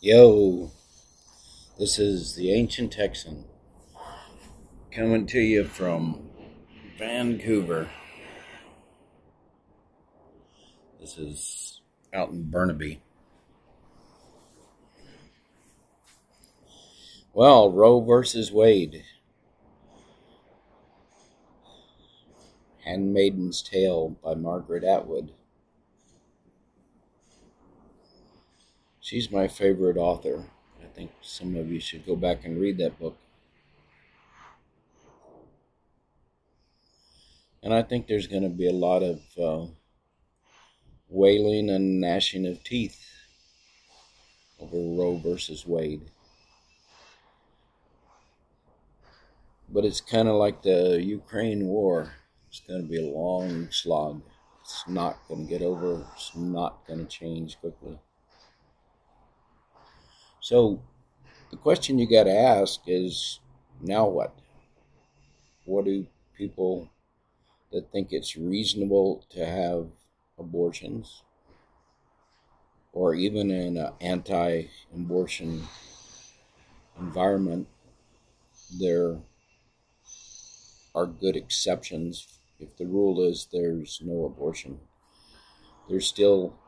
Yo, this is the Ancient Texan coming to you from Vancouver. This is out in Burnaby. Well, Roe versus Wade. Handmaiden's Tale by Margaret Atwood. She's my favorite author. I think some of you should go back and read that book. And I think there's going to be a lot of uh, wailing and gnashing of teeth over Roe versus Wade. But it's kind of like the Ukraine war. It's going to be a long slog. It's not going to get over. It's not going to change quickly. So the question you got to ask is now what? What do people that think it's reasonable to have abortions or even in an anti abortion environment, there are good exceptions. If the rule is there's no abortion, there's still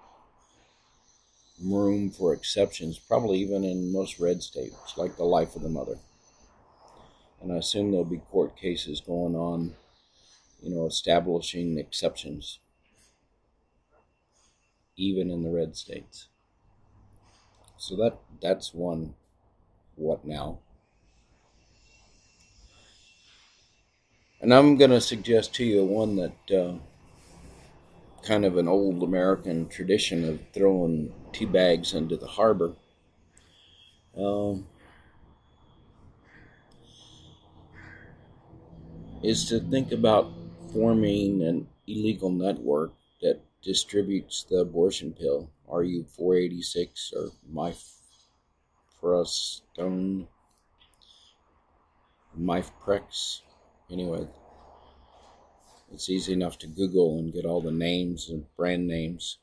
room for exceptions, probably even in most red states, like the life of the mother. And I assume there'll be court cases going on, you know, establishing exceptions, even in the red states. So that that's one. What now? And I'm going to suggest to you one that. Uh, kind of an old American tradition of throwing tea bags into the harbor. Um, is to think about forming an illegal network that distributes the abortion pill, RU 486 or mifepristone, mifeprex. Anyway, it's easy enough to Google and get all the names and brand names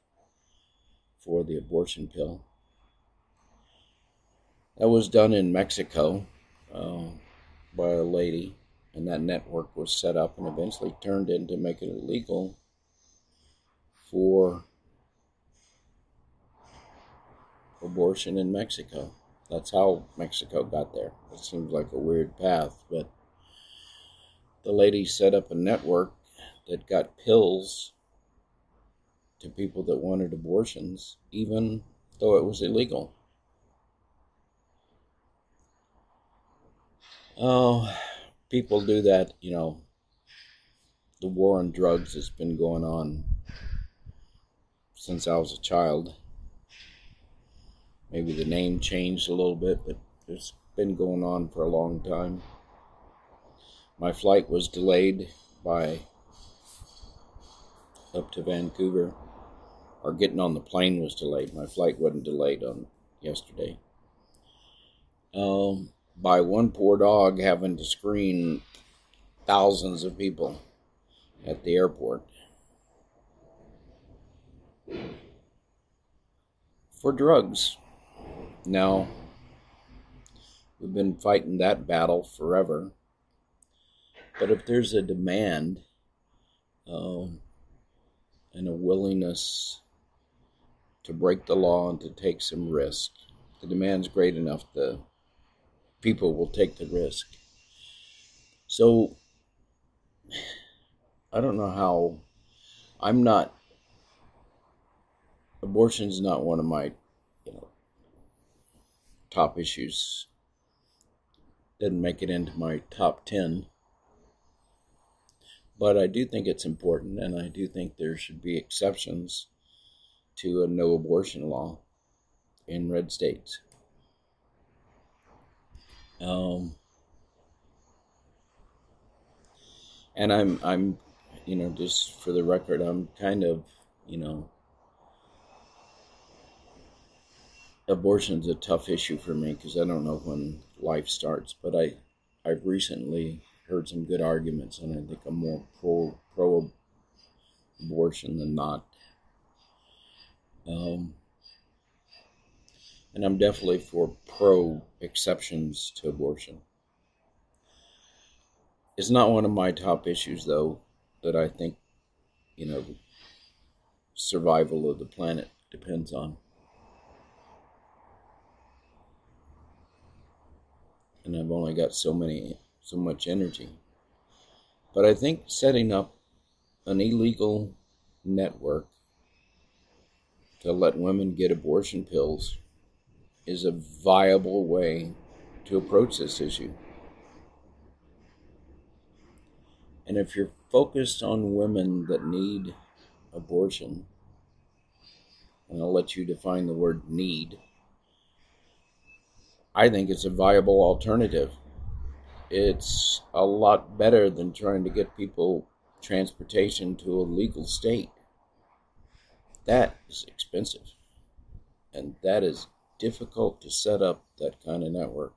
for the abortion pill. That was done in Mexico uh, by a lady, and that network was set up and eventually turned into making it illegal for abortion in Mexico. That's how Mexico got there. It seems like a weird path, but the lady set up a network that got pills to people that wanted abortions, even though it was illegal. Oh, people do that, you know. The war on drugs has been going on since I was a child. Maybe the name changed a little bit, but it's been going on for a long time. My flight was delayed by up to Vancouver, getting on the plane was delayed. My flight wasn't delayed on yesterday. Um, by one poor dog having to screen thousands of people at the airport for drugs. Now, we've been fighting that battle forever. But if there's a demand, um, and a willingness to break the law and to take some risk. The demand's great enough, the people will take the risk. So, I don't know how. I'm not. Abortion's not one of my, you know, top issues. Didn't make it into my top ten. But I do think it's important, and I do think there should be exceptions to a no abortion law in red states. Um, and I'm, I'm, you know, just for the record, I'm kind of, you know, abortion's a tough issue for me because I don't know when life starts. But I, I've recently heard some good arguments, and I think I'm more pro pro abortion than not. Um, And I'm definitely for pro exceptions to abortion. It's not one of my top issues, though, that I think, you know, survival of the planet depends on. And I've only got so many, so much energy. But I think setting up an illegal network to let women get abortion pills is a viable way to approach this issue. And if you're focused on women that need abortion, and I'll let you define the word need, I think it's a viable alternative. It's a lot better than trying to get people transportation to a legal state. That is expensive. And that is difficult to set up that kind of network.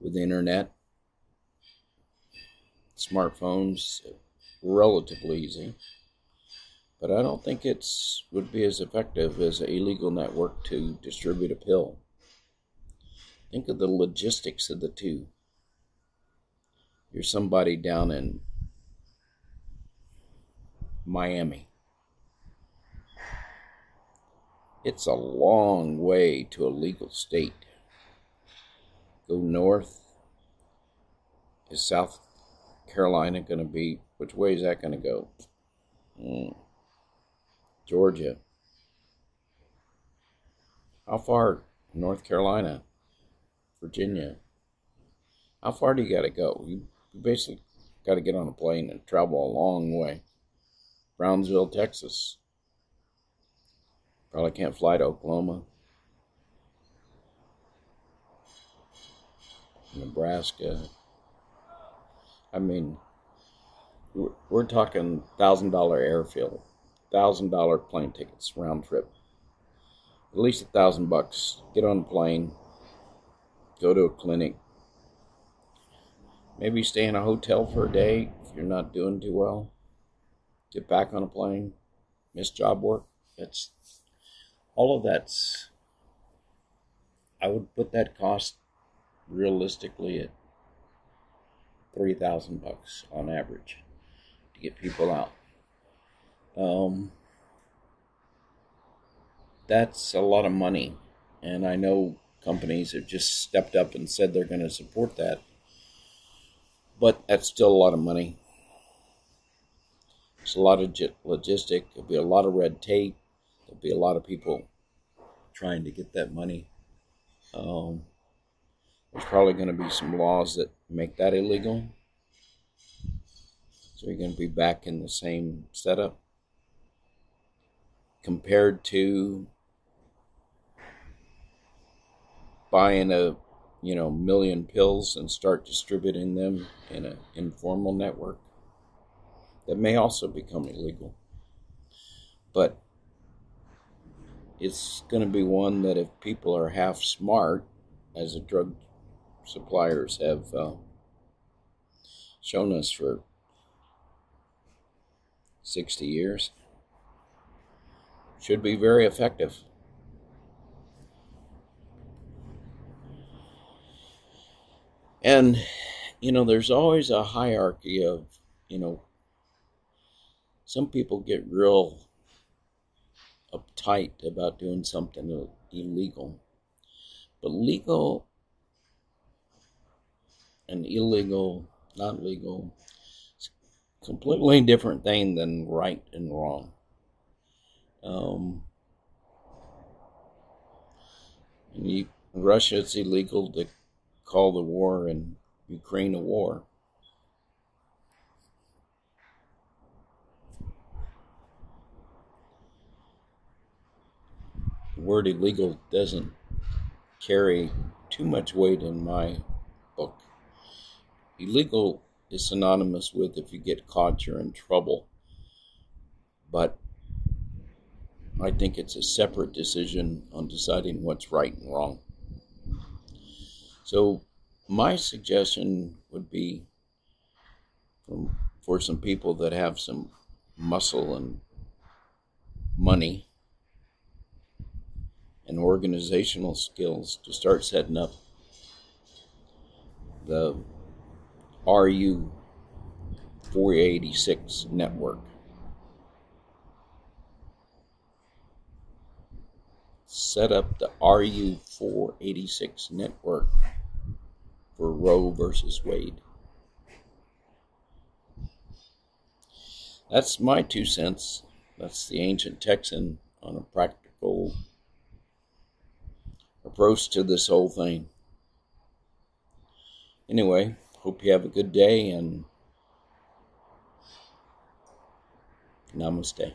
With the internet, smartphones, relatively easy. But I don't think it's would be as effective as an illegal network to distribute a pill. Think of the logistics of the two. You're somebody down in Miami. It's a long way to a legal state. Go north. Is South Carolina going to be? Which way is that going to go? Mm. Georgia. How far? North Carolina. Virginia. How far do you got to go? You basically got to get on a plane and travel a long way. Brownsville, Texas. Probably can't fly to Oklahoma. Nebraska. I mean, we're talking thousand dollar airfield, thousand dollar plane tickets round trip. At least a thousand bucks. Get on a plane, go to a clinic, maybe stay in a hotel for a day if you're not doing too well get back on a plane, miss job work. That's all of that's. I would put that cost realistically at three thousand bucks on average to get people out. Um, that's a lot of money, and I know companies have just stepped up and said they're going to support that, but that's still a lot of money a lot of logistic. There'll be a lot of red tape. There'll be a lot of people trying to get that money. Um, there's probably going to be some laws that make that illegal. So you're going to be back in the same setup compared to buying a you know million pills and start distributing them in an informal network that may also become illegal. But it's going to be one that if people are half smart, as the drug suppliers have uh, shown us for 60 years, should be very effective. And, you know, there's always a hierarchy of, you know, some people get real uptight about doing something illegal. But legal and illegal, not legal, it's a completely different thing than right and wrong. Um, in Russia, it's illegal to call the war in Ukraine a war. Word illegal doesn't carry too much weight in my book. Illegal is synonymous with if you get caught, you're in trouble. But I think it's a separate decision on deciding what's right and wrong. So, my suggestion would be for some people that have some muscle and money and organizational skills to start setting up the RU 486 network. Set up the RU 486 network for Roe versus Wade. That's my two cents. That's the ancient Texan on a practical approach to this whole thing. Anyway, hope you have a good day and namaste.